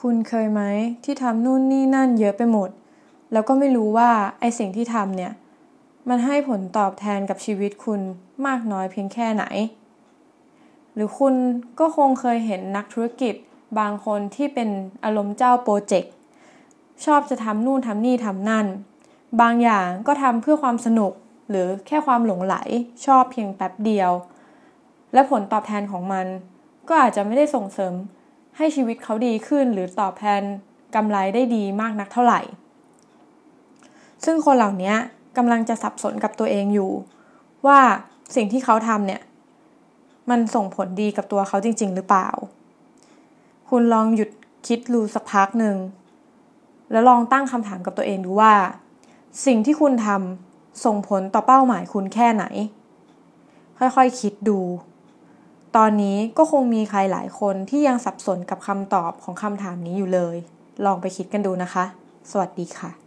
คุณเคยไหมที่ทำนู่นนี่นั่นเยอะไปหมด แล้วก็ไม่รู้ว่าไอสิ่งที่ทำเนี่ย มันให้ผลตอบแทนกับชีวิตคุณมากน้อยเพียงแค่ไหน หรือคุณก็คงเคยเห็นนักธุรกิจบางคนที่เป็นอารมณ์เจ้าโปรเจกต์ชอบจะทำนู่นทำนี่ทำนั่น บางอย่างก็ทำเพื่อความสนุกหรือแค่ความหลงไหลชอบเพียงแป๊บเดียว และผลตอบแทนของมัน ก็อาจจะไม่ได้ส่งเสริม ให้ชีวิตเขาดีขึ้น หรือตอบแทนกำไรได้ดีมากนักเท่าไหร่ ซึ่งคนเหล่านี้กำลังจะสับสนกับตัวเองอยู่ ว่าสิ่งที่เขาทำเนี่ย มันส่งผลดีกับตัวเขาจริง ๆ หรือเปล่า คุณลองหยุดคิดดูสักพักหนึ่ง แล้วลองตั้งคำถามกับตัวเองดูว่า สิ่งที่คุณทำส่งผลต่อเป้าหมายคุณแค่ไหน ค่อยๆคคิดดู ตอนนี้ก็คงมีใครหลายคนที่ยังสับสนกับคำตอบของคำถามนี้อยู่เลย ลองไปคิดกันดูนะคะ สวัสดีค่ะ